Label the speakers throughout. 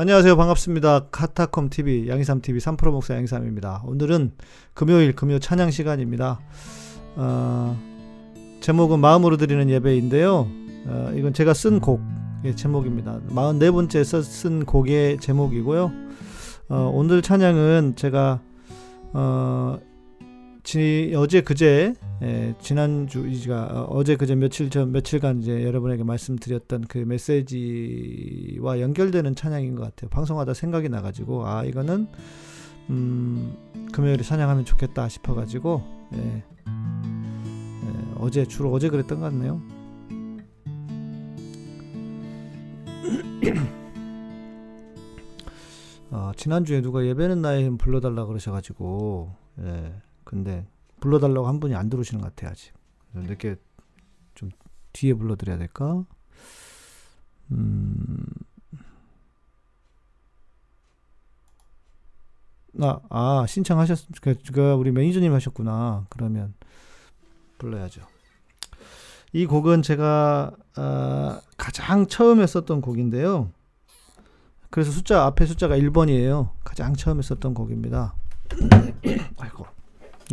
Speaker 1: 안녕하세요. 반갑습니다. 카타콤 TV 양희삼 TV 3프로 목사 양희삼입니다. 오늘은 금요일 금요 찬양 시간입니다. 어, 제목은 마음으로 드리는 예배인데요. 어, 이건 제가 쓴 곡의 제목입니다. 44번째 쓴 곡의 제목이고요. 어, 오늘 찬양은 제가 어, 지, 어제 그제 예, 지난주가 어, 제 그제 며칠 전 며칠간 이제 여러분에게 말씀드렸던 그 메시지와 연결되는 찬양인 것 같아요. 방송하다 생각이 나가지고 아 이거는 음, 금요일에 찬양하면 좋겠다 싶어가지고 예, 예, 어제 주로 어제 그랬던 것 같네요. 어, 지난주에 누가 예배는 나의 힘 불러달라 그러셔가지고 예. 근데 불러달라고 한 분이 안 들어오시는 것 같아요 아직. 늦게 좀 뒤에 불러드려야 될까? 음. 아, 아 신청하셨, 그, 그 우리 매니저님 하셨구나. 그러면 불러야죠. 이 곡은 제가 아, 가장 처음에 썼던 곡인데요. 그래서 숫자 앞에 숫자가 1번이에요. 가장 처음에 썼던 곡입니다. 아이고.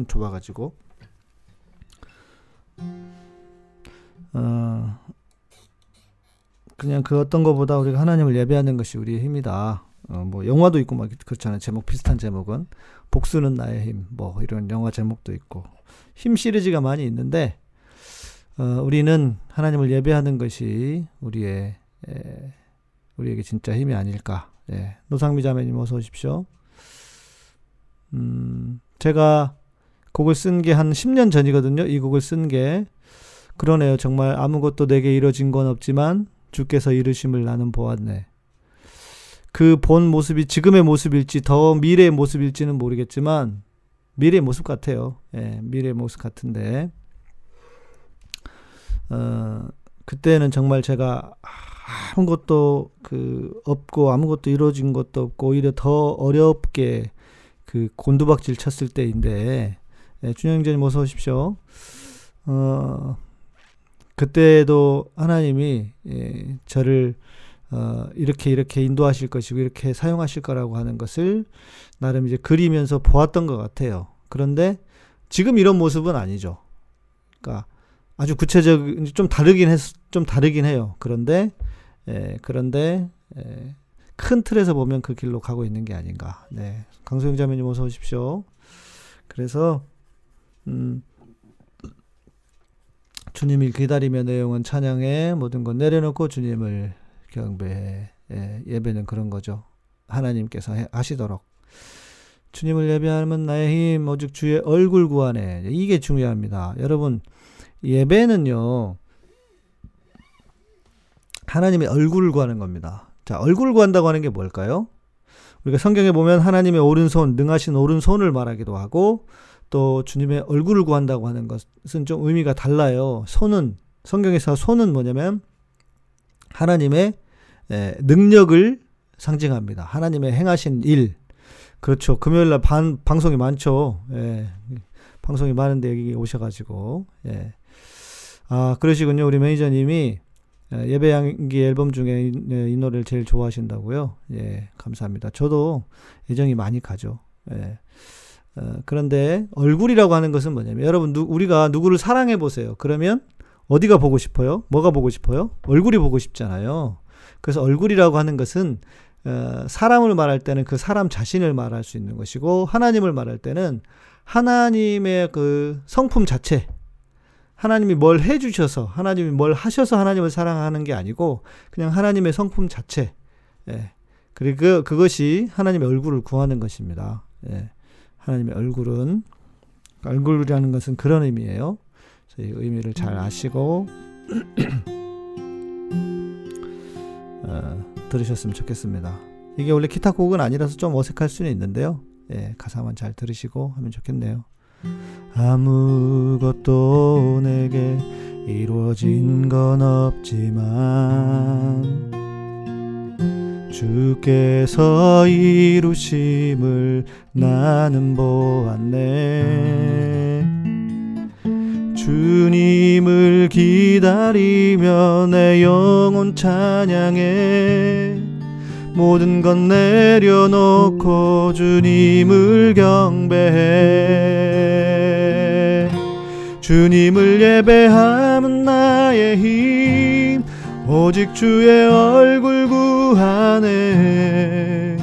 Speaker 1: 좁아가지고 어, 그냥 그 어떤 것보다 우리가 하나님을 예배하는 것이 우리의 힘이다. 어, 뭐 영화도 있고 막 그렇잖아요. 제목 비슷한 제목은 복수는 나의 힘. 뭐 이런 영화 제목도 있고 힘 시리즈가 많이 있는데 어, 우리는 하나님을 예배하는 것이 우리의 에, 우리에게 진짜 힘이 아닐까. 예. 노상미 자매님 어서 오십시오. 음, 제가 곡을 쓴 게 한 10년 전이거든요. 이 곡을 쓴 게. 그러네요. 정말 아무것도 내게 이뤄진 건 없지만 주께서 이르심을 나는 보았네. 그 본 모습이 지금의 모습일지 더 미래의 모습일지는 모르겠지만 미래의 모습 같아요. 예, 미래의 모습 같은데. 어, 그때는 정말 제가 아무것도 그 없고 아무것도 이루어진 것도 없고 오히려 더 어렵게 그 곤두박질 쳤을 때인데 네, 준영재님 어서 오십시오. 어, 그때도 하나님이 예, 저를 어, 이렇게 이렇게 인도하실 것이고 이렇게 사용하실 거라고 하는 것을 나름 이제 그리면서 보았던 것 같아요. 그런데 지금 이런 모습은 아니죠. 그러니까 아주 구체적 좀 다르긴 했, 좀 다르긴 해요. 그런데 예, 그런데 예, 큰 틀에서 보면 그 길로 가고 있는 게 아닌가. 네, 강소영 자매님 어서 오십시오. 그래서 음, 주님을 기다리며 내용은 찬양에 모든 것 내려놓고 주님을 경배해. 예, 예배는 그런 거죠. 하나님께서 해, 하시도록. 주님을 예배하면 나의 힘, 오직 주의 얼굴 구하네. 이게 중요합니다. 여러분, 예배는요, 하나님의 얼굴을 구하는 겁니다. 자, 얼굴을 구한다고 하는 게 뭘까요? 우리가 성경에 보면 하나님의 오른손, 능하신 오른손을 말하기도 하고, 또 주님의 얼굴을 구한다고 하는 것은 좀 의미가 달라요. 손은 성경에서 손은 뭐냐면 하나님의 능력을 상징합니다. 하나님의 행하신 일. 그렇죠. 금요일 날 반, 방송이 많죠. 예. 방송이 많은데 여기 오셔 가지고. 예. 아, 그러시군요. 우리 매니저님이 예배 향기 앨범 중에 이, 이 노래를 제일 좋아하신다고요. 예, 감사합니다. 저도 애정이 많이 가죠. 예. 어, 그런데 얼굴이라고 하는 것은 뭐냐면 여러분 누, 우리가 누구를 사랑해 보세요. 그러면 어디가 보고 싶어요? 뭐가 보고 싶어요? 얼굴이 보고 싶잖아요. 그래서 얼굴이라고 하는 것은 어, 사람을 말할 때는 그 사람 자신을 말할 수 있는 것이고 하나님을 말할 때는 하나님의 그 성품 자체 하나님이 뭘 해주셔서 하나님이 뭘 하셔서 하나님을 사랑하는 게 아니고 그냥 하나님의 성품 자체 예. 그리고 그, 그것이 하나님의 얼굴을 구하는 것입니다. 예. 하나님의 얼굴은 얼굴이라는 것은 그런 의미예요. 이 의미를 잘 아시고 어, 들으셨으면 좋겠습니다. 이게 원래 기타 곡은 아니라서 좀 어색할 수는 있는데요. 예, 가사만 잘 들으시고 하면 좋겠네요. 아무것도 내게 이루어진 건 없지만 주께서 이루심을 나는 보았네. 주님을 기다리며 내 영혼 찬양해. 모든 건 내려놓고 주님을 경배해. 주님을 예배함은 나의 힘. 오직 주의 얼굴 구 하네.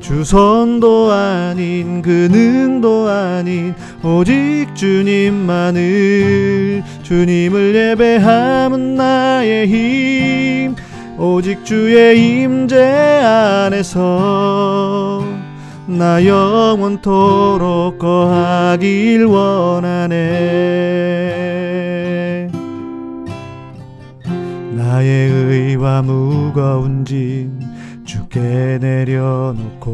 Speaker 1: 주선도 아닌 그 능도 아닌 오직 주님만을 주님을 예배함은 나의 힘. 오직 주의 임재 안에서 나 영원토록 거하길 원하네 나의 의와 무거운 짐 주께 내려놓고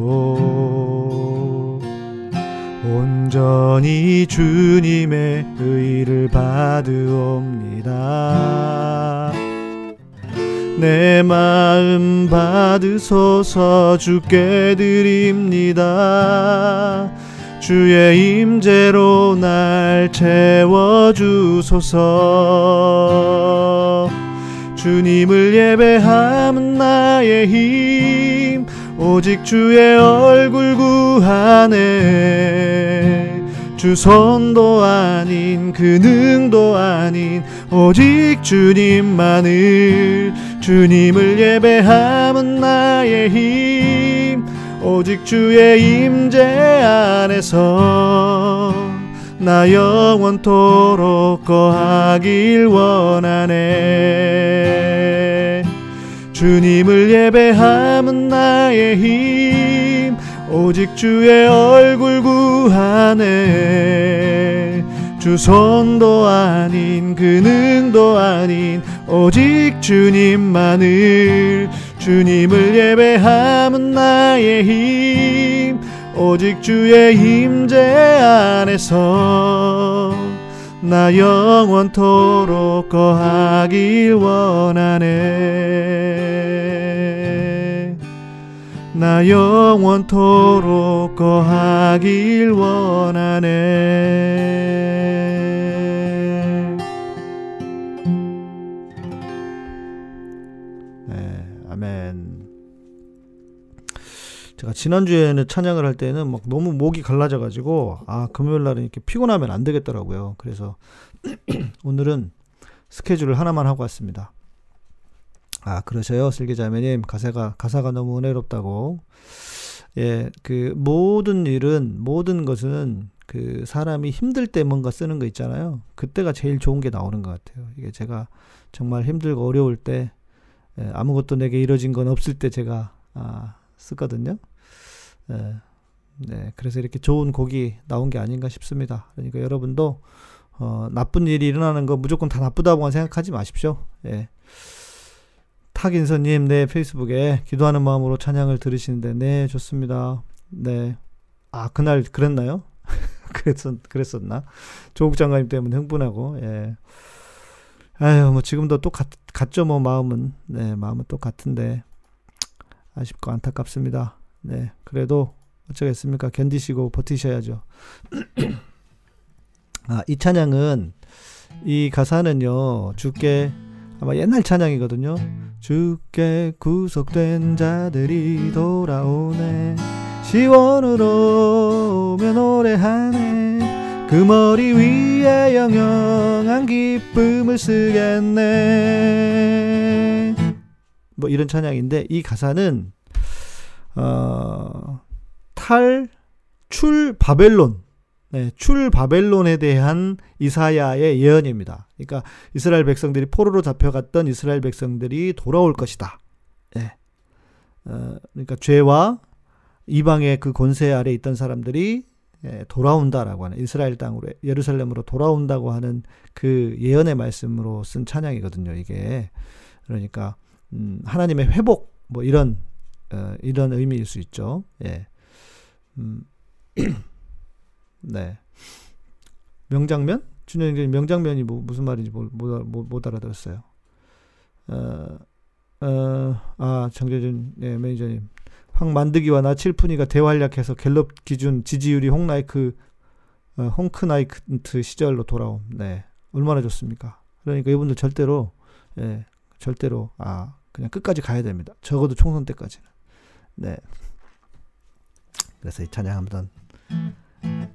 Speaker 1: 온전히 주님의 의를 받으옵니다. 내 마음 받으소서 주께 드립니다. 주의 임재로 날 채워 주소서. 주님을 예배함은 나의 힘. 오직 주의 얼굴 구하네. 주 손도 아닌 그 능도 아닌 오직 주님만을. 주님을 예배함은 나의 힘. 오직 주의 임재 안에서 나 영원토록 거하길 원하네. 주님을 예배함은 나의 힘. 오직 주의 얼굴 구하네. 주 손도 아닌 그 능도 아닌 오직 주님만을. 주님을 예배함은 나의 힘 오직 주의 임재 안에서 나 영원토록 거하길 원하네. 나 영원토록 거하길 원하네 제가 지난주에는 찬양을 할 때는 막 너무 목이 갈라져 가지고 아 금요일 날은 이렇게 피곤하면 안 되겠더라고요. 그래서 오늘은 스케줄을 하나만 하고 왔습니다. 아 그러셔요 슬기자매님 가사가 가사가 너무 은혜롭다고 예 그 모든 일은 모든 것은 그 사람이 힘들 때 뭔가 쓰는 거 있잖아요 그때가 제일 좋은 게 나오는 것 같아요 이게 제가 정말 힘들고 어려울 때 예, 아무것도 내게 이뤄진 건 없을 때 제가 아 쓰거든요. 네, 네, 그래서 이렇게 좋은 곡이 나온 게 아닌가 싶습니다. 그러니까 여러분도 어, 나쁜 일이 일어나는 거 무조건 다 나쁘다고만 생각하지 마십시오. 예. 탁인서님, 네, 페이스북에 기도하는 마음으로 찬양을 들으시는데, 네, 좋습니다. 네. 아, 그날 그랬나요? 그랬었, 그랬었나? 조국 장관님 때문에 흥분하고, 예. 아유, 뭐 지금도 똑같, 같죠, 뭐 마음은. 네, 마음은 똑같은데. 아쉽고 안타깝습니다. 네, 그래도 어쩌겠습니까? 견디시고 버티셔야죠. 아, 이 찬양은 이 가사는요. 주께 아마 옛날 찬양이거든요. 주께 구속된 자들이 돌아오네. 시원으로 오면 노래하네. 그 머리 위에 영영한 기쁨을 쓰겠네. 뭐 이런 찬양인데 이 가사는 어, 탈, 출 바벨론, 네, 출 바벨론에 대한 이사야의 예언입니다. 그러니까 이스라엘 백성들이 포로로 잡혀갔던 이스라엘 백성들이 돌아올 것이다. 네. 어, 그러니까 죄와 이방의 그 권세 아래 있던 사람들이 예, 돌아온다라고 하는 이스라엘 땅으로 예루살렘으로 돌아온다고 하는 그 예언의 말씀으로 쓴 찬양이거든요. 이게 그러니까 음, 하나님의 회복 뭐 이런 어, 이런 의미일 수 있죠. 예. 음, 네. 명장면? 준영님 명장면이 뭐, 무슨 말인지 못, 못, 못 알아들었어요. 어, 어, 아, 정재준 예, 매니저님. 황만드기와 나 칠푼이가 대활약해서 갤럽 기준 지지율이 홍나이크 어, 홍크나이크 시절로 돌아옴. 네. 얼마나 좋습니까? 그러니까 이분들 절대로 예, 절대로 아 그냥 끝까지 가야 됩니다. 적어도 총선 때까지는. 네. 그래서 이 찬양 한번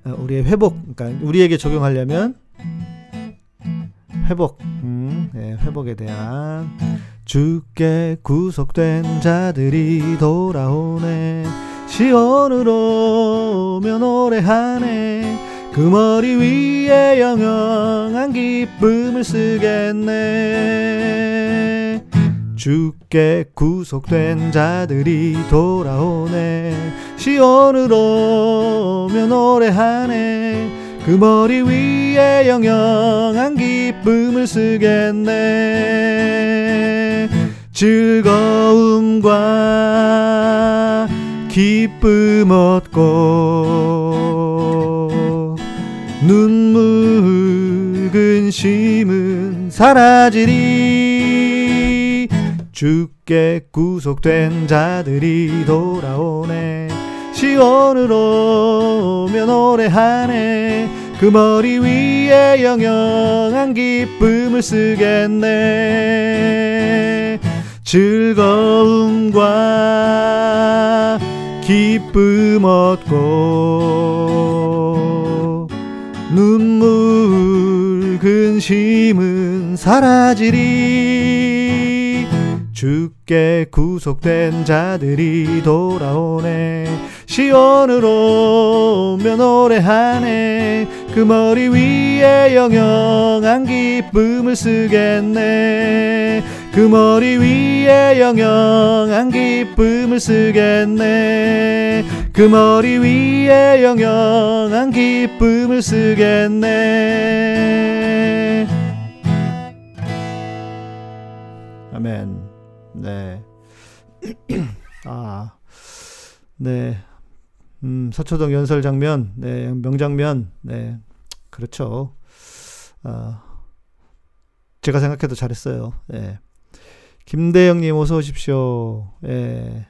Speaker 1: 어, 우리의 회복, 그러니까 우리에게 적용하려면 회복, 음, 네, 회복에 대한 주께 구속된 자들이 돌아오네. 시온으로 오면 노래하네. 그 머리 위에 영영한 기쁨을 쓰겠네. 주 께 구속된 자들이 돌아오네. 시온으로 오면 노래하네. 그 머리 위에 영영한 기쁨을 쓰겠네. 즐거움과 기쁨 얻고 눈물 근심은 사라지리 주께 구속된 자들이 돌아오네. 시온으로 오면 노래하네 그 머리 위에 영영한 기쁨을 쓰겠네. 즐거움과 기쁨 얻고 눈물 근심은 사라지리 주께 구속된 자들이 돌아오네. 시온으로 오면 노래하네. 그 머리 위에 영영한 기쁨을 쓰겠네. 그 머리 위에 영영한 기쁨을 쓰겠네. 그 머리 위에 영영한 기쁨을 쓰겠네. 아멘 네 아, 네. 음, 서초동 연설 장면, 네, 명장면, 네, 그렇죠. 어, 제가 생각해도 잘했어요. 예. 김대영님 어서 오십시오. 예.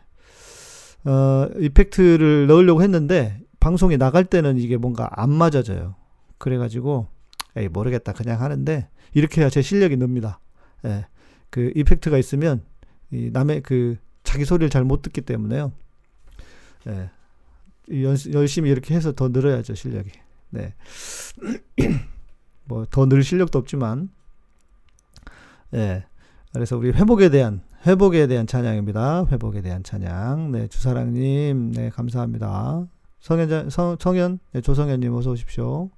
Speaker 1: 어, 이펙트를 넣으려고 했는데 방송이 나갈 때는 이게 뭔가 안 맞아져요. 그래가지고 에이 모르겠다 그냥 하는데 이렇게 해야 제 실력이 늡니다. 예. 그 이펙트가 있으면 이 남의 그 자기 소리를 잘 못 듣기 때문에요. 예. 열심히 이렇게 해서 더 늘어야죠, 실력이. 네. 뭐, 더 늘 실력도 없지만, 예. 그래서 우리 회복에 대한, 회복에 대한 찬양입니다. 회복에 대한 찬양. 네, 주사랑님, 네, 감사합니다. 성현, 성, 성현, 네, 조성현님 어서 오십시오.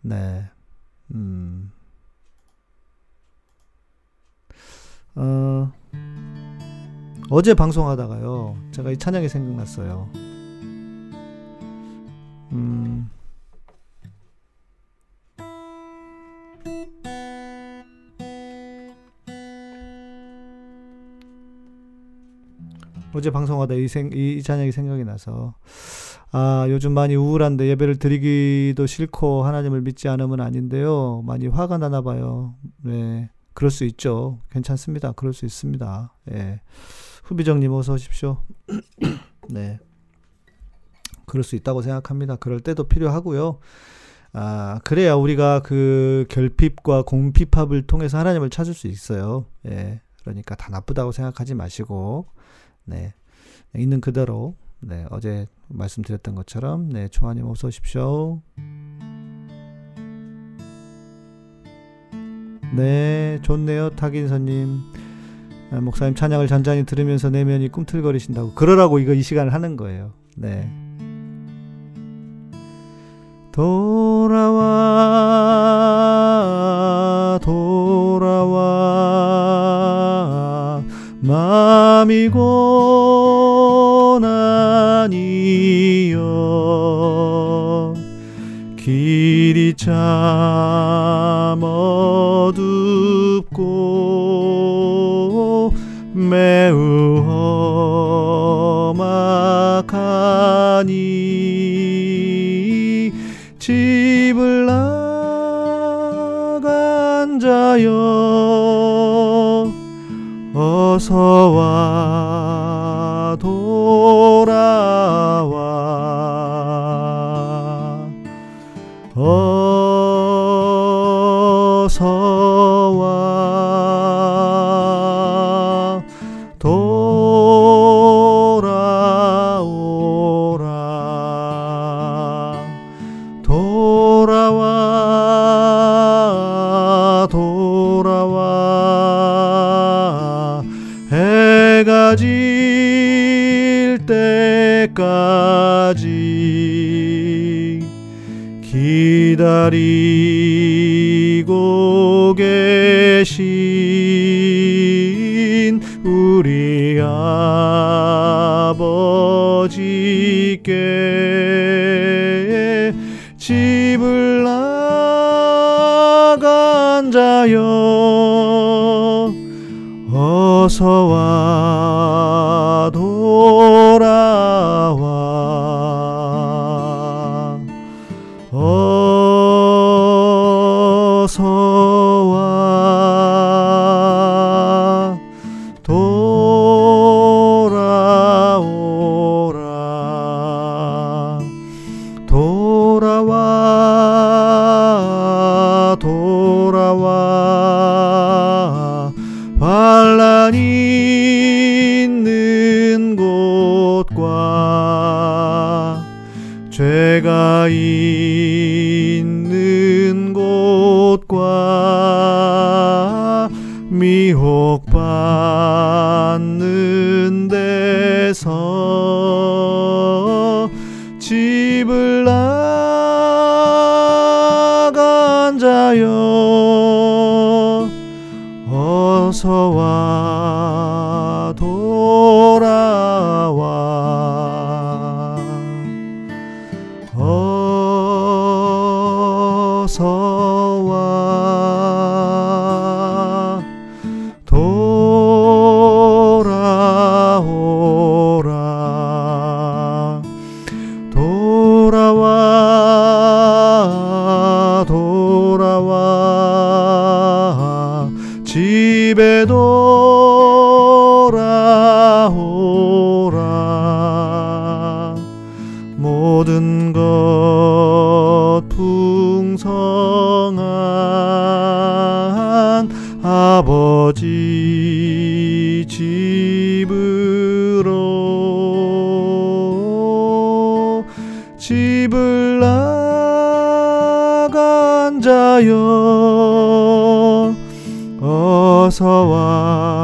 Speaker 1: 네. 음. 어, 어제 방송하다가요, 제가 이 찬양이 생각났어요. 음. 어제 방송하다 이, 생, 이 찬양이 생각이 나서 아 요즘 많이 우울한데 예배를 드리기도 싫고 하나님을 믿지 않으면 아닌데요 많이 화가 나나 봐요 네 그럴 수 있죠 괜찮습니다 그럴 수 있습니다 예 후비정님 어서 오십시오 네 그럴 수 있다고 생각합니다. 그럴 때도 필요하고요. 아, 그래야 우리가 그 결핍과 공핍합을 통해서 하나님을 찾을 수 있어요. 예. 그러니까 다 나쁘다고 생각하지 마시고, 네. 있는 그대로, 네. 어제 말씀드렸던 것처럼, 네. 조아님 어서 오십시오. 네. 좋네요. 타긴선님. 아, 목사님 찬양을 잔잔히 들으면서 내면이 꿈틀거리신다고. 그러라고 이거 이 시간을 하는 거예요. 네. 돌아와 돌아와 마음이 고난이여 길이 참어 험악하니 집을 나간 자여 어서 와 돌아와 기다리고 계신 우리 아버지께 집을 나간 자여 어서 와 돌아와. 죄가 있 아버지 집으로 집을 나간 자여 어서 와.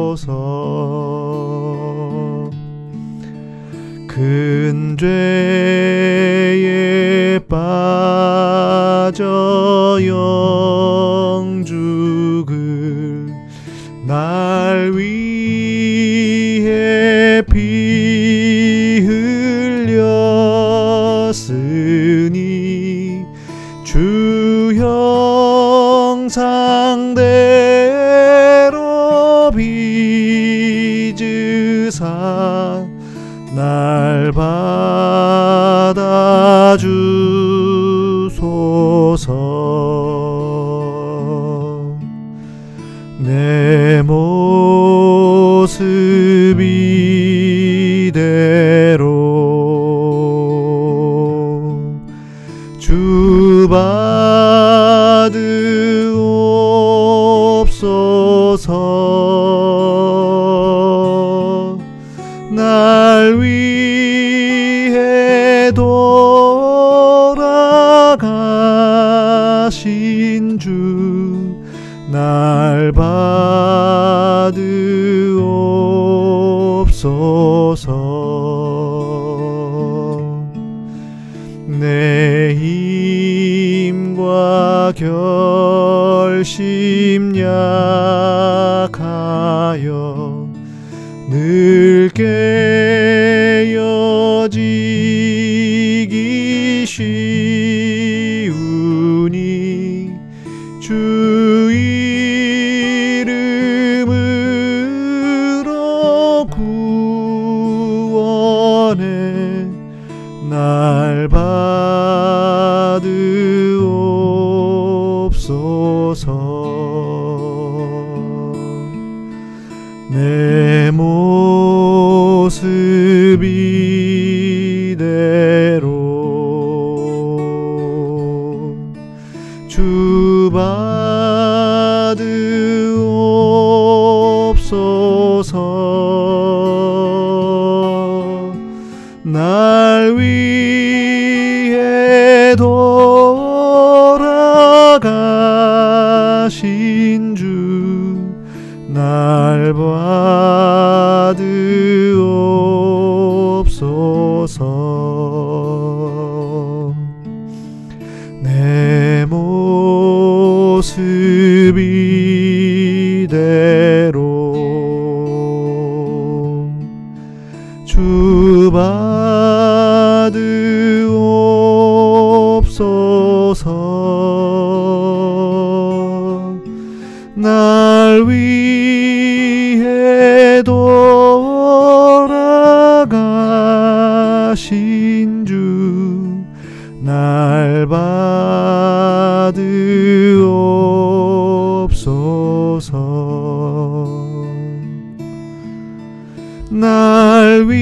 Speaker 1: 주옵소서. 큰 죄에 빠져 영죽을 날 위해 비 받아주소서. 내 모습 이대로 날 받으옵소서. 내 힘과 결심 약하여 늘 깨어지기 쉬 날 위해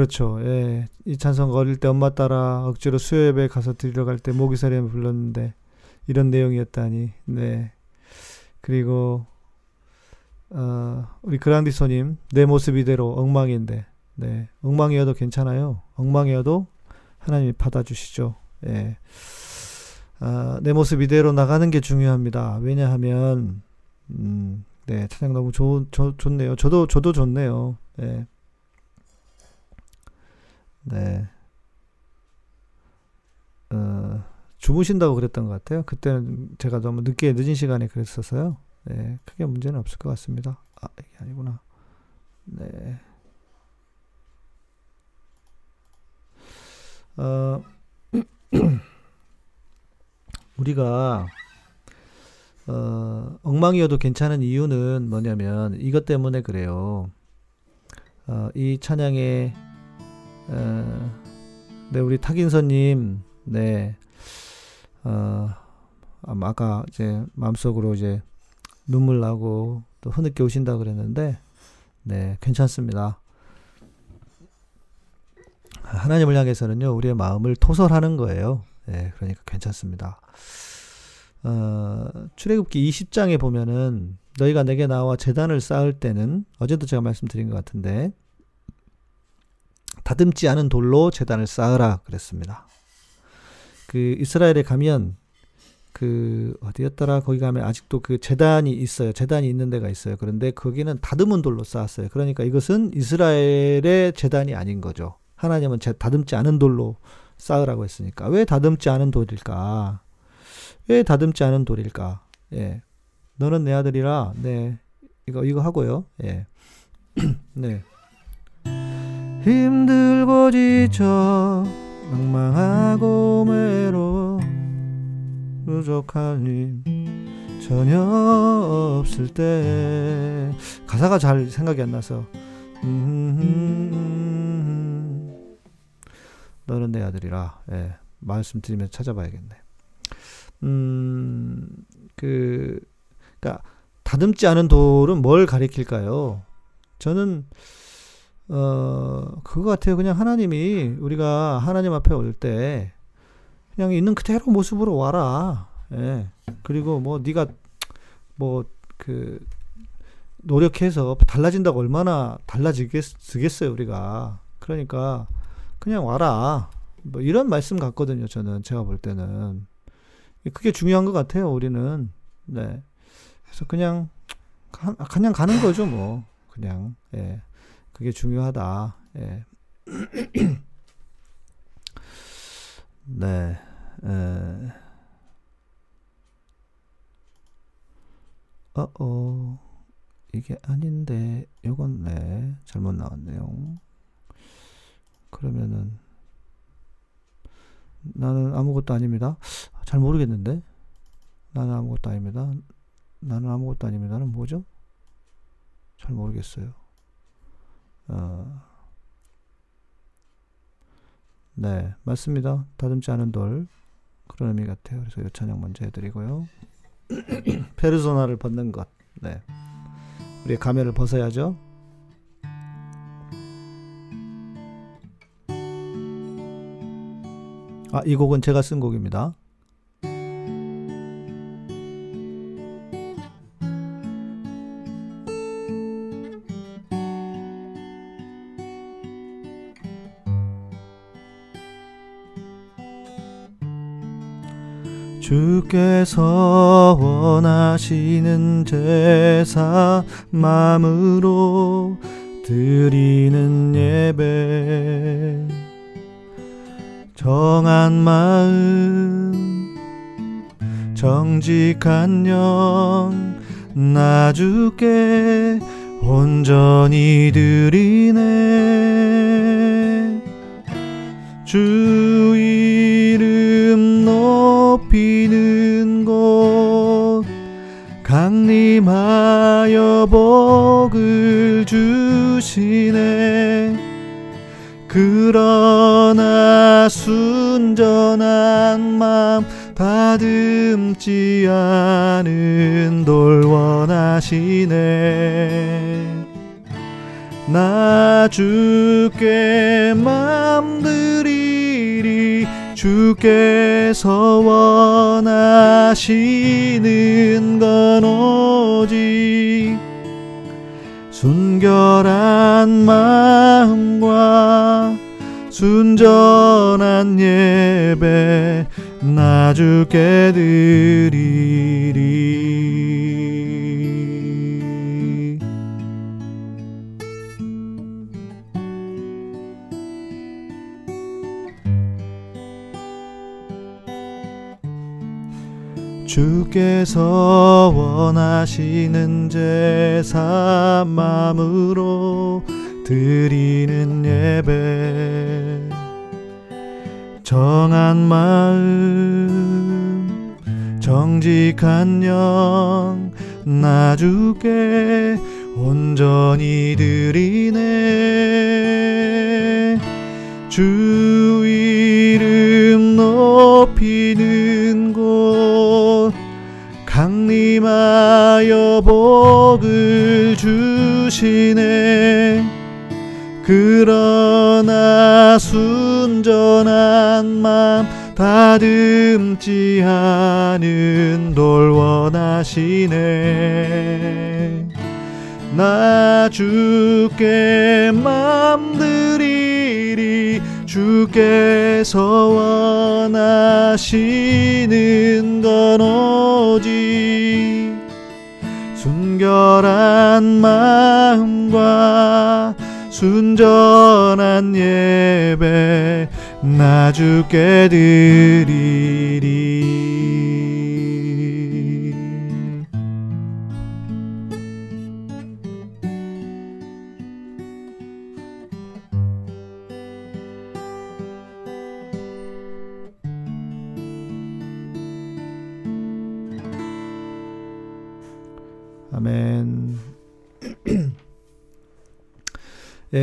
Speaker 1: 그렇죠. 예. 이 찬송 어릴 때 엄마 따라 억지로 수요 예배 가서 드리러 갈 때 모기사리에 불렀는데 이런 내용이었다니. 네. 그리고 어, 우리 그란디소님 내 모습 이대로 엉망인데 네 엉망이어도 괜찮아요 엉망이어도 하나님이 받아주시죠 예. 아, 내 모습 이대로 나가는 게 중요합니다 왜냐하면 음, 네 찬양 너무 좋, 좋, 좋네요 저도 저도 좋네요 네. 네. 어, 주무신다고 그랬던 것 같아요 그때는 제가 너무 늦게 늦은 시간에 그랬어서요 네, 크게 문제는 없을 것 같습니다. 아, 이게 아니구나. 네. 어, 우리가 어, 엉망이어도 괜찮은 이유는 뭐냐면 이것 때문에 그래요. 어, 이 찬양에 어, 네 우리 탁인선님 네 어, 아까 이제 마음속으로 이제 눈물 나고 또 흐느껴 오신다 그랬는데 네 괜찮습니다. 하나님을 향해서는요 우리의 마음을 토설하는 거예요. 네, 그러니까 괜찮습니다. 어, 출애굽기 20장에 보면은 너희가 내게 나와 재단을 쌓을 때는 어제도 제가 말씀드린 것 같은데 다듬지 않은 돌로 재단을 쌓으라 그랬습니다. 그 이스라엘에 가면 그 어디였더라 거기 가면 아직도 그 재단이 있어요. 재단이 있는 데가 있어요. 그런데 거기는 다듬은 돌로 쌓았어요. 그러니까 이것은 이스라엘의 재단이 아닌 거죠. 하나님은 제 다듬지 않은 돌로 쌓으라고 했으니까 왜 다듬지 않은 돌일까? 왜 다듬지 않은 돌일까? 예. 너는 내 아들이라 네 이거 이거 하고요. 예. 네. 힘들고 지쳐 낭망하고 외로워 부족한 힘 전혀 없을 때 가사가 잘 생각이 안 나서 음, 너는 내 아들이라 예, 말씀드리면서 찾아봐야겠네. 음, 그, 그니까, 다듬지 않은 돌은 뭘 가리킬까요? 저는, 어, 그거 같아요. 그냥 하나님이, 우리가 하나님 앞에 올 때, 그냥 있는 그대로 모습으로 와라. 예. 그리고 뭐, 네가 뭐, 그, 노력해서 달라진다고 얼마나 달라지겠어요, 우리가. 그러니까, 그냥 와라. 뭐, 이런 말씀 같거든요, 저는. 제가 볼 때는. 그게 중요한 것 같아요, 우리는. 네. 그래서 그냥, 그냥 가는 거죠, 뭐. 그냥, 예. 그게 중요하다. 예. 네. 에. 어, 어, 이게 아닌데, 요건, 네, 잘못 나왔네요. 그러면은, 나는 아무것도 아닙니다. 잘 모르겠는데. 나는 아무것도 아닙니다. 나는 아무것도 아닙니다는 뭐죠? 잘 모르겠어요. 어, 네, 맞습니다. 다듬지 않은 돌. 그런 의미 같아요. 그래서 이 찬양 먼저 해드리고요. 페르소나를 벗는 것. 네. 우리의 가면을 벗어야죠. 아, 이 곡은 제가 쓴 곡입니다. 주께서 원하시는 제사 마음으로 드리는 예배. 정한 마음 정직한 영나 주께 온전히 드리네. 주 이름 높이는 곳 강림하여 복을 주시네. 그러나 순전한 마음 다듬지 않은 돌 원하시네. 나 주께 맘 드리리 주께서 원하시는 건 오직 순결한 마음과 순전한 예배 나 주께 드리리 주께서 원하시는 제사 마음으로 드리는 예배. 정한 마음 정직한 영 나 주께 온전히 드리네. 주 이름 높이는 복을 주시네. 그러나 순전한 맘 다듬지 않은 돌 원하시네. 나 주께 맘 드리리 주께서 원하시는 건 오직 순결한 마음과 순전한 예배 나 주께 드리리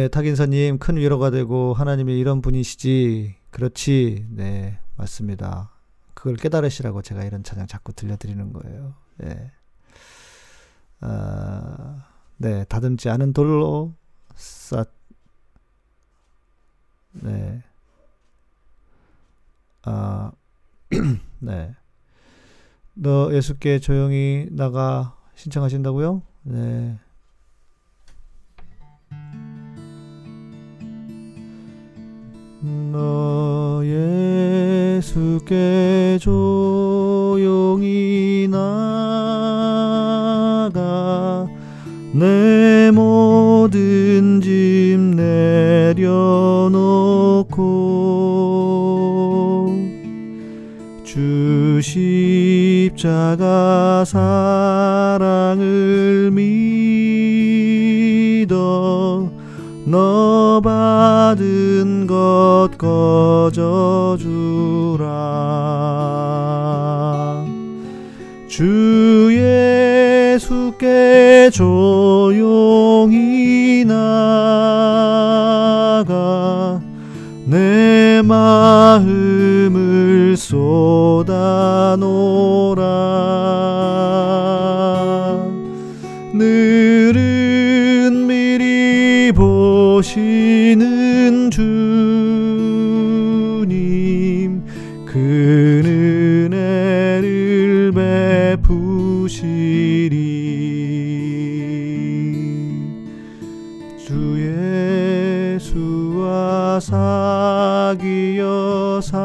Speaker 1: 예, 탁인사님 큰 위로가 되고 하나님이 이런 분이시지. 그렇지. 네, 맞습니다. 그걸 깨달으시라고 제가 이런 찬양 자꾸 들려드리는 거예요. 예. 아, 네, 다듬지 않은 돌로 쌓, 네. 아, 네. 너 예수께 조용히 나가 신청하신다고요? 네. 너 예수께 조용히 나가 내 모든 짐 내려놓고 주 십자가 사랑을 믿어 너 받은 것 거저 주라. 주 예수께 조용히 나가 내 마음을 쏟아놓라. 늘 보시는 주님 그 은혜를 베푸시리 주 예수와 사귀어 살면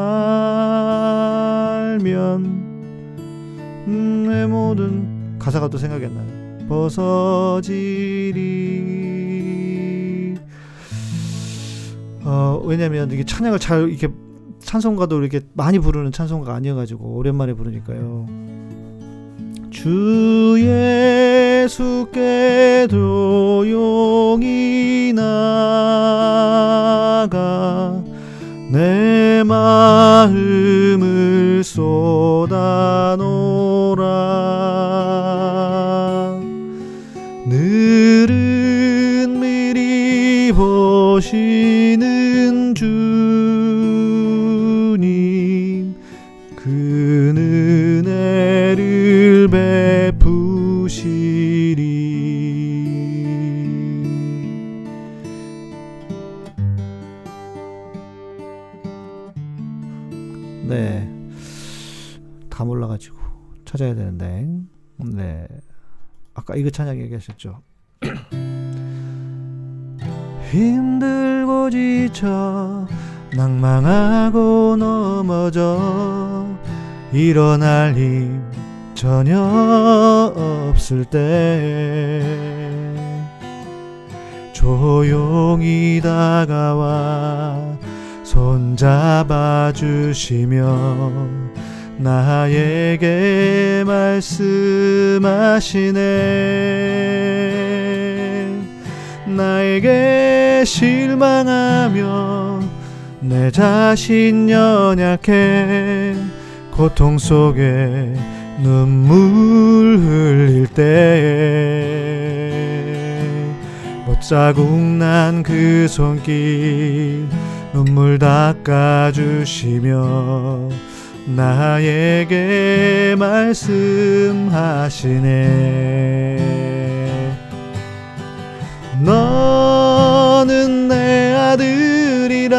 Speaker 1: 내 모든 가사가 또 생각이 안 나요. 벗어지리. 어, 왜냐면 이게 찬양을 잘 이렇게 찬송가도 이렇게 많이 부르는 찬송가가 아니어가지고 오랜만에 부르니까요. 주 예수께 조용히 나가 내 마음을 쏟아놓라 늘은 미리 보시는 주님 그 은혜를 베푸시리 네. 다 몰라가지고 찾아야 되는데. 네. 아까 이거 찬양 얘기하셨죠. 힘들고 지쳐 낭망하고 넘어져 일어날 힘 전혀 없을 때 조용히 다가와 손잡아 주시며 나에게 말씀하시네 나에게 실망하며 내 자신 연약해 고통 속에 눈물 흘릴 때 못자국 난 그 손길 눈물 닦아주시며 나에게 말씀하시네 너는 내 아들이라.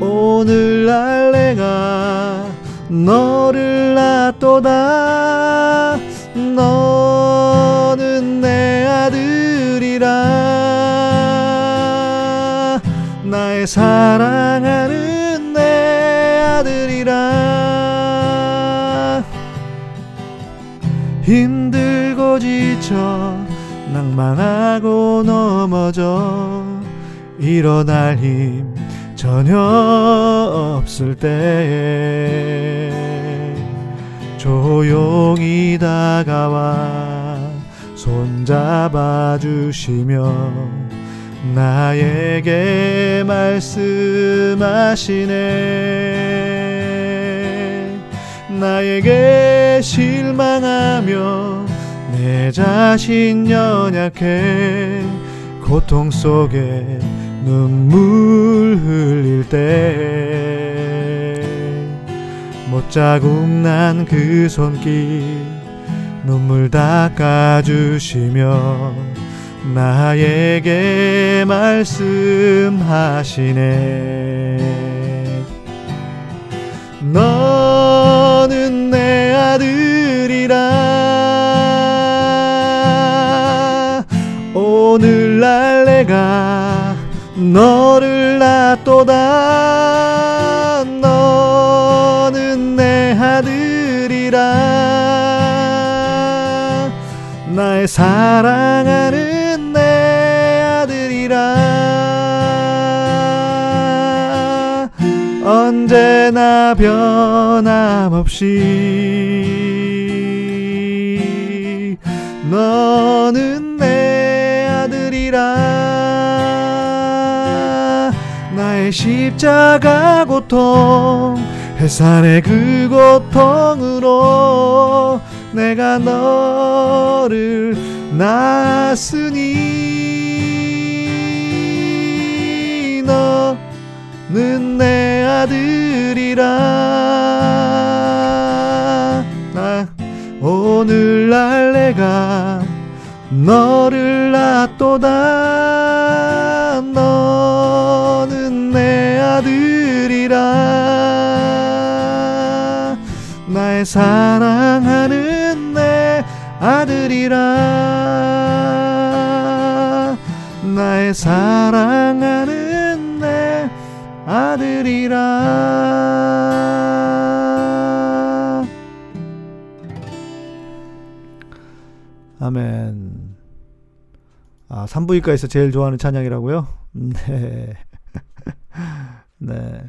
Speaker 1: 오늘날 내가 너를 낳도다. 너는 내 아들이라. 나의 사랑하는 내 아들이라. 힘 지쳐 낭망하고 넘어져. 일어날 힘 전혀 없을 때 조용히 다가와 손잡아 주시며 나에게 말씀하시네. 나에게 실망하며 내 자신 연약해 고통 속에 눈물 흘릴 때. 못자국 난 그 손길 눈물 닦아주시며 나에게 말씀하시네. 너는 내 아들이라 오늘날 내가 너를 놔도다. 너는 내 아들이라. 나의 사랑하는 내 아들이라. 언제나 변함없이 너는 십자가 고통 해산의 그 고통으로 내가 너를 낳았으니 너는 내 아들이라. 나 오늘날 내가 너를 낳도다. 너는 나의 사랑하는 내 아들이라 나의 사랑하는 내 아들이라 아멘. 아, 산부인과에서 제일 좋아하는 찬양이라고요? 네. 네.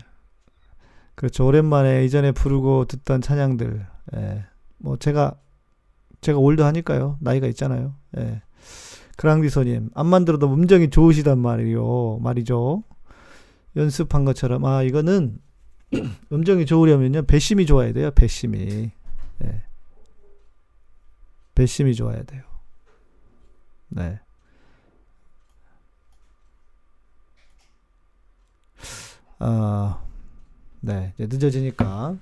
Speaker 1: 그렇죠. 오랜만에 이전에 부르고 듣던 찬양들. 예. 뭐 제가 제가 올드하니까요. 나이가 있잖아요. 예. 그랑디소님 안만 들어도 음정이 좋으시단 말이요. 말이죠. 연습한 것처럼 아 이거는 음정이 좋으려면요 배심이 좋아야 돼요. 배심이. 예. 배심이 좋아야 돼요. 네. 아, 네. 이제 늦어지니까.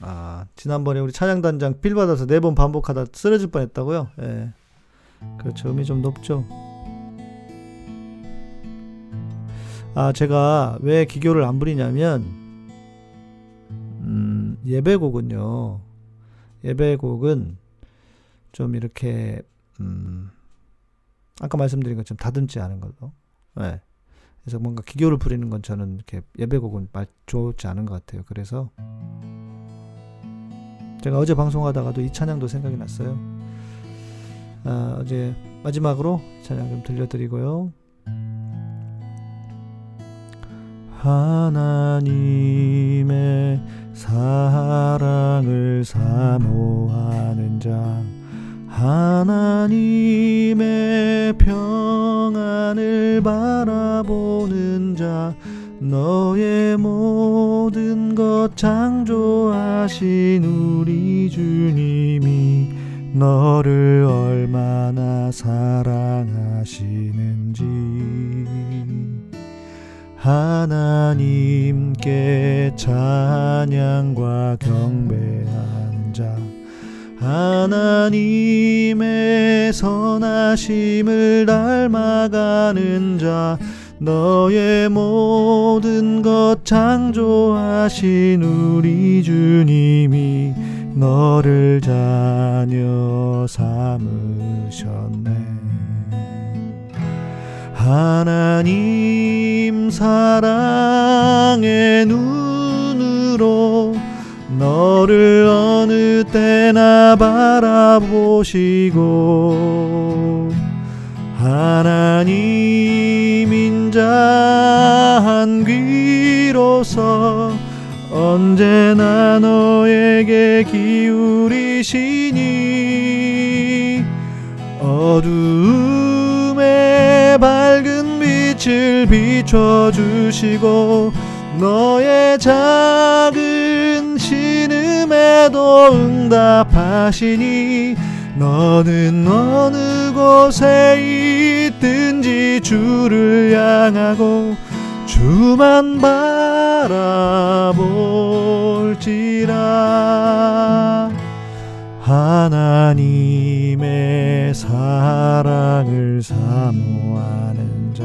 Speaker 1: 아, 지난번에 우리 찬양단장 필 받아서 네 번 반복하다 쓰러질 뻔 했다고요? 예. 그렇죠. 음이 좀 높죠. 아, 제가 왜 기교를 안 부리냐면, 음, 예배곡은요, 예배곡은 좀 이렇게, 음, 아까 말씀드린 것처럼 다듬지 않은 걸로. 네. 그래서 뭔가 기교를 부리는 건 저는 이렇게 예배곡은 말 좋지 않은 것 같아요. 그래서 제가 어제 방송하다가도 이 찬양도 생각이 났어요. 아, 어제 마지막으로 찬양 좀 들려드리고요. 하나님 창조하신 창조하신 우리 주님이 너를 자녀 삼으셨네. 하나님 사랑의 눈으로 너를 어느 때나 바라보시고 하나님 인자 한 귀로서 언제나 너에게 기울이시니 어두움에 밝은 빛을 비춰주시고 너의 작은 신음에도 응답하시니 너는 어느 곳에 있든지 주를 향하고 주만 바라볼지라. 하나님의 사랑을 사모하는 자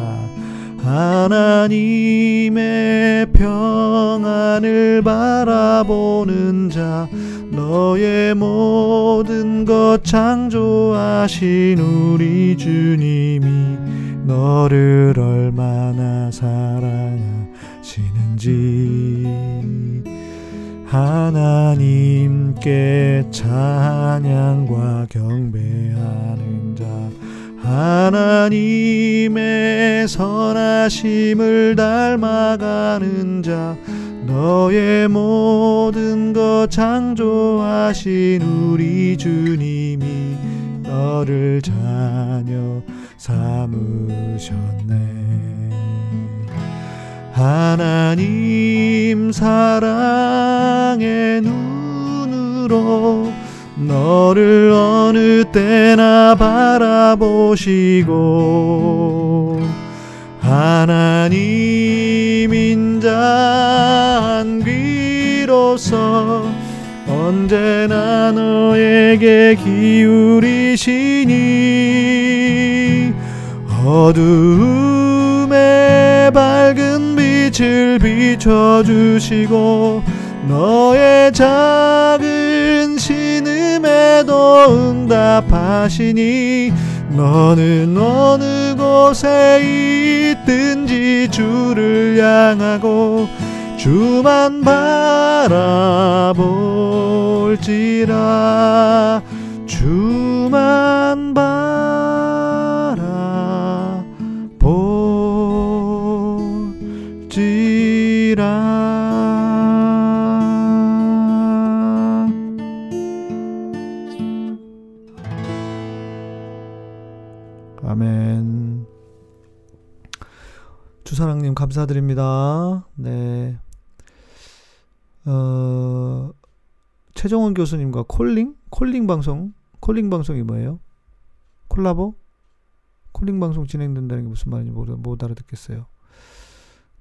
Speaker 1: 하나님의 평안을 바라보는 자 너의 모든 것 창조하신 우리 주님이 너를 얼마나 사랑하시는지. 하나님께 찬양과 경배하는 자 하나님의 선하심을 닮아가는 자 너의 모든 것 창조하신 우리 주님이 너를 자녀 삼으셨네. 하나님 사랑의 눈으로 너를 어느 때나 바라보시고 하나님 인자한 귀로서 언제나 너에게 기울이시니 어두움에 밝은 빛을 비춰주시고 너의 작은 신 음에도 응답하시니 너는 어느 곳에 있든지 주를 향하고 주만 바라볼지라. 주만 바라볼지라 사랑님 감사드립니다. 네. 어, 최정원 교수님과 콜링? 콜링 방송? 콜링 방송이 뭐예요? 콜라보? 콜링 방송 진행된다는 게 무슨 말인지 못, 못 알아듣겠어요.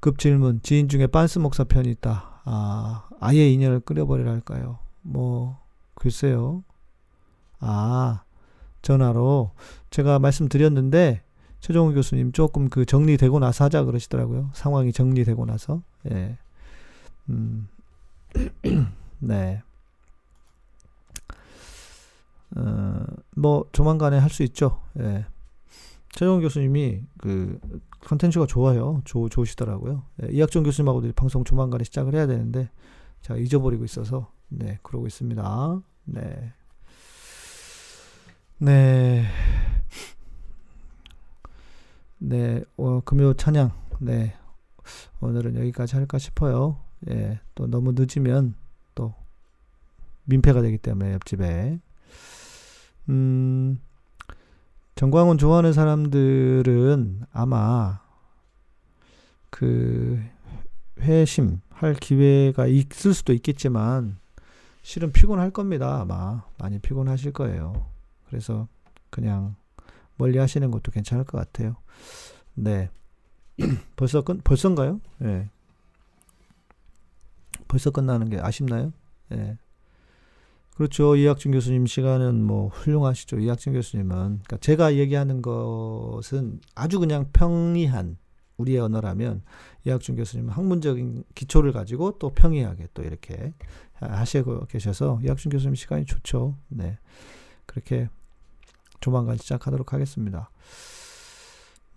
Speaker 1: 급 질문. 지인 중에 빤스 목사 편이 있다. 아, 아예 인연을 끊어버리라 할까요? 뭐, 글쎄요. 아, 전화로 제가 말씀드렸는데 최종훈 교수님 조금 그 정리되고 나서 하자 그러시더라고요. 상황이 정리되고 나서. 예. 음. 네. 어, 뭐 조만간에 할 수 있죠. 예. 최종훈 교수님이 그 컨텐츠가 좋아요. 좋 좋으시더라고요. 예, 이학종 교수님하고도 방송 조만간에 시작을 해야 되는데 제가 잊어버리고 있어서 네, 그러고 있습니다. 네. 네. 네, 어, 금요 찬양. 네. 오늘은 여기까지 할까 싶어요. 예, 또 너무 늦으면 또 민폐가 되기 때문에 옆집에. 음, 정광훈 좋아하는 사람들은 아마 그 회심 할 기회가 있을 수도 있겠지만 실은 피곤할 겁니다. 아마 많이 피곤하실 거예요. 그래서 그냥 멀리 하시는 것도 괜찮을 것 같아요. 네. 벌써 끝, 벌써인가요? 예. 네. 벌써 끝나는 게 아쉽나요? 예. 네. 그렇죠. 이학준 교수님 시간은 뭐 훌륭하시죠. 이학준 교수님은. 그러니까 제가 얘기하는 것은 아주 그냥 평이한 우리의 언어라면 이학준 교수님은 학문적인 기초를 가지고 또 평이하게 또 이렇게 하시고 계셔서 이학준 교수님 시간이 좋죠. 네. 그렇게 조만간 시작하도록 하겠습니다.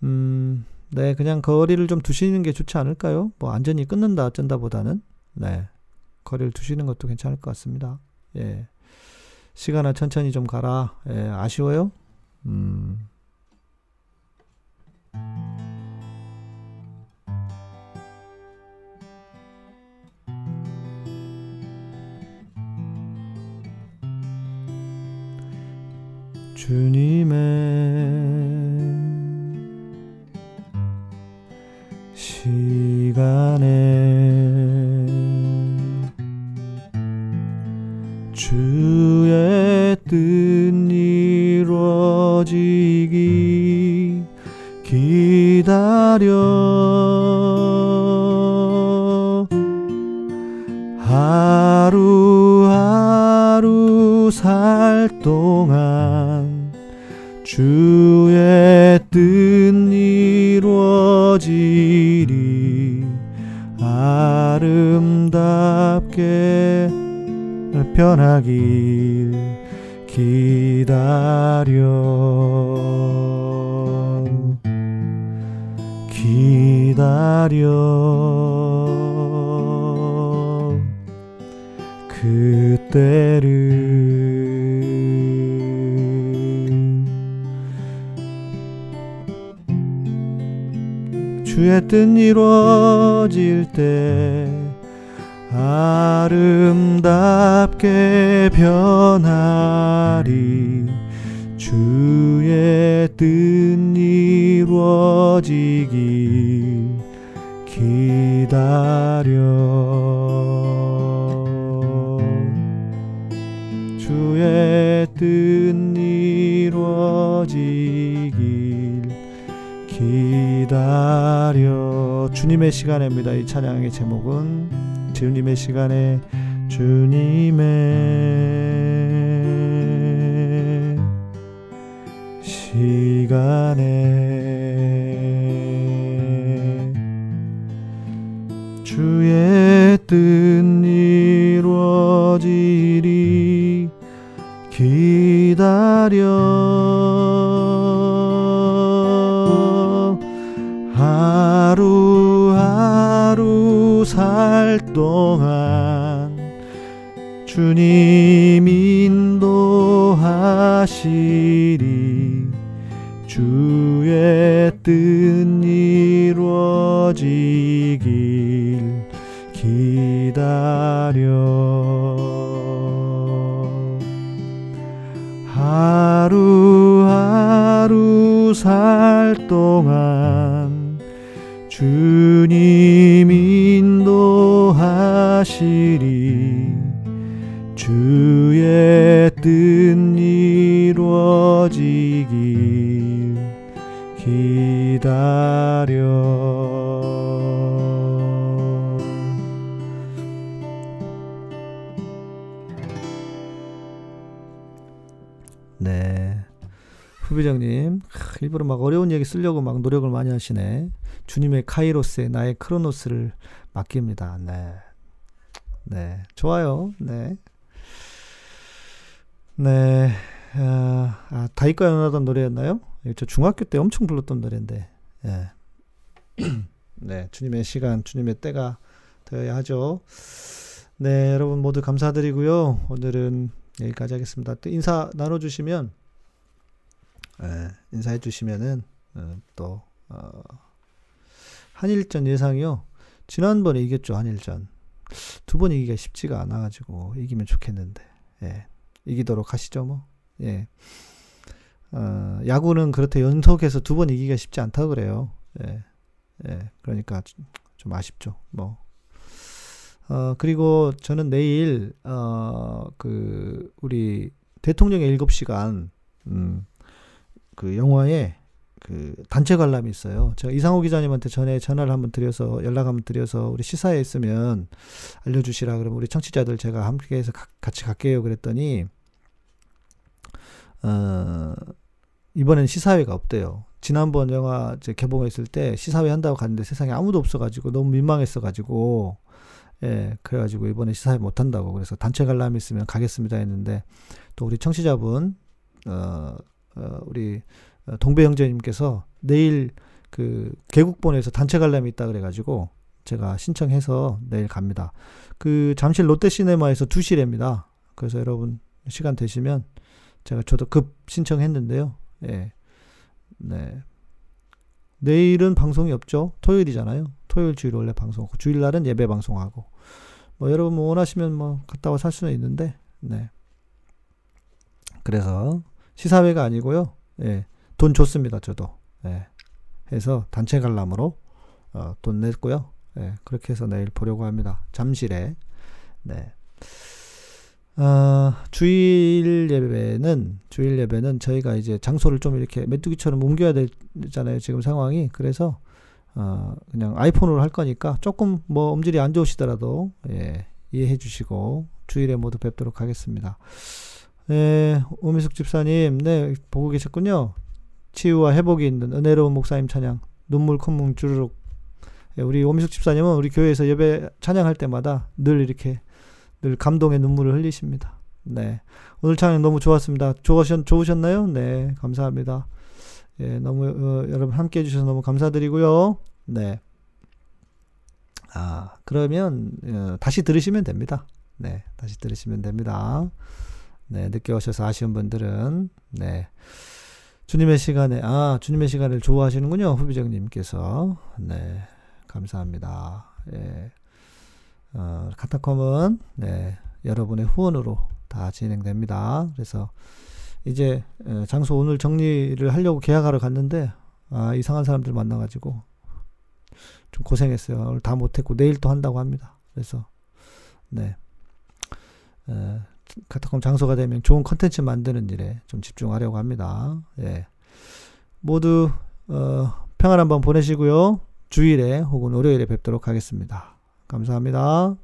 Speaker 1: 음, 네, 그냥 거리를 좀 두시는 게 좋지 않을까요? 뭐 완전히 끊는다 어쩐다 보다는 네, 거리를 두시는 것도 괜찮을 것 같습니다. 예. 시간아 천천히 좀 가라. 예, 아쉬워요? 음. 주님의 시간에 주의 뜻 이루어지기 기다려 시간입니다. 이 찬양의 제목은 주님의 시간에 주님의 시간에 주의 뜻 이루어지리 기다려 인 노력을 많이 하시네. 주님의 카이로스에 나의 크로노스를 맡깁니다. 네. 네. 좋아요. 네. 네. 아, 아 다이가 연하던 노래였나요? 이거 저 중학교 때 엄청 불렀던 노래인데. 예. 네. 주님의 시간, 주님의 때가 되어야 하죠. 네. 여러분 모두 감사드리고요. 오늘은 여기까지 하겠습니다. 또 인사 나눠 주시면, 예, 인사해 주시면은, 어, 또, 어, 한일전 예상이요. 지난번에 이겼죠, 한일전. 두 번 이기기가 쉽지가 않아가지고, 이기면 좋겠는데, 예, 이기도록 하시죠, 뭐. 예. 어, 야구는 그렇게 연속해서 두 번 이기기가 쉽지 않다고 그래요. 예, 예, 그러니까 좀, 좀 아쉽죠, 뭐. 어, 그리고 저는 내일, 어, 그, 우리 대통령의 일곱 시간, 음, 그 영화에 그 단체 관람이 있어요. 제가 이상호 기자님한테 전에 전화를 한번 드려서 연락 한번 드려서 우리 시사에 있으면 알려주시라 그러면 우리 청취자들 제가 함께해서 가- 같이 갈게요 그랬더니 어, 이번엔 시사회가 없대요. 지난번 영화 이제 개봉했을 때 시사회 한다고 갔는데 세상에 아무도 없어가지고 너무 민망했어가지고 예 그래가지고 이번에 시사회 못 한다고 그래서 단체 관람 있으면 가겠습니다 했는데 또 우리 청취자분 어, 어 우리 어, 동배 형제님께서 내일 그 계국본에서 단체 관람이 있다 그래가지고 제가 신청해서 내일 갑니다. 그 잠실 롯데시네마에서 2시랍니다. 그래서 여러분 시간 되시면 제가 저도 급 신청했는데요. 예. 네. 내일은 방송이 없죠. 토요일이잖아요. 토요일 주일 원래 방송. 주일 날은 예배 방송하고. 뭐 여러분 뭐 원하시면 뭐 갔다 와살 수는 있는데. 네. 그래서 시사회가 아니고요. 예. 돈 줬습니다. 저도. 예. 해서 단체 관람으로 어, 돈 냈고요. 예. 그렇게 해서 내일 보려고 합니다. 잠실에. 네. 어, 주일 예배는 주일 예배는 저희가 이제 장소를 좀 이렇게 메뚜기처럼 옮겨야 되잖아요 지금 상황이 그래서 어, 그냥 아이폰으로 할 거니까 조금 뭐 음질이 안 좋으시더라도 예, 이해해 주시고 주일에 모두 뵙도록 하겠습니다. 네, 오미숙 집사님, 네 보고 계셨군요. 치유와 회복이 있는 은혜로운 목사님 찬양 눈물 콧물 주르륵. 예, 우리 오미숙 집사님은 우리 교회에서 예배 찬양할 때마다 늘 이렇게 늘 감동의 눈물을 흘리십니다. 네. 오늘 찬양 너무 좋았습니다. 좋으셨, 좋으셨나요? 네. 감사합니다. 예, 너무, 어, 여러분 함께 해주셔서 너무 감사드리고요. 네. 아, 그러면, 어, 다시 들으시면 됩니다. 네. 다시 들으시면 됩니다. 네. 늦게 오셔서 아쉬운 분들은, 네. 주님의 시간에, 아, 주님의 시간을 좋아하시는군요. 후비정님께서. 네. 감사합니다. 예. 어, 카타콤은 네, 여러분의 후원으로 다 진행됩니다. 그래서 이제 장소 오늘 정리를 하려고 계약하러 갔는데 아, 이상한 사람들 만나가지고 좀 고생했어요. 오늘 다 못했고 내일 또 한다고 합니다. 그래서 네 에, 카타콤 장소가 되면 좋은 컨텐츠 만드는 일에 좀 집중하려고 합니다. 예. 모두 어, 평안 한번 보내시고요. 주일에 혹은 월요일에 뵙도록 하겠습니다. 감사합니다.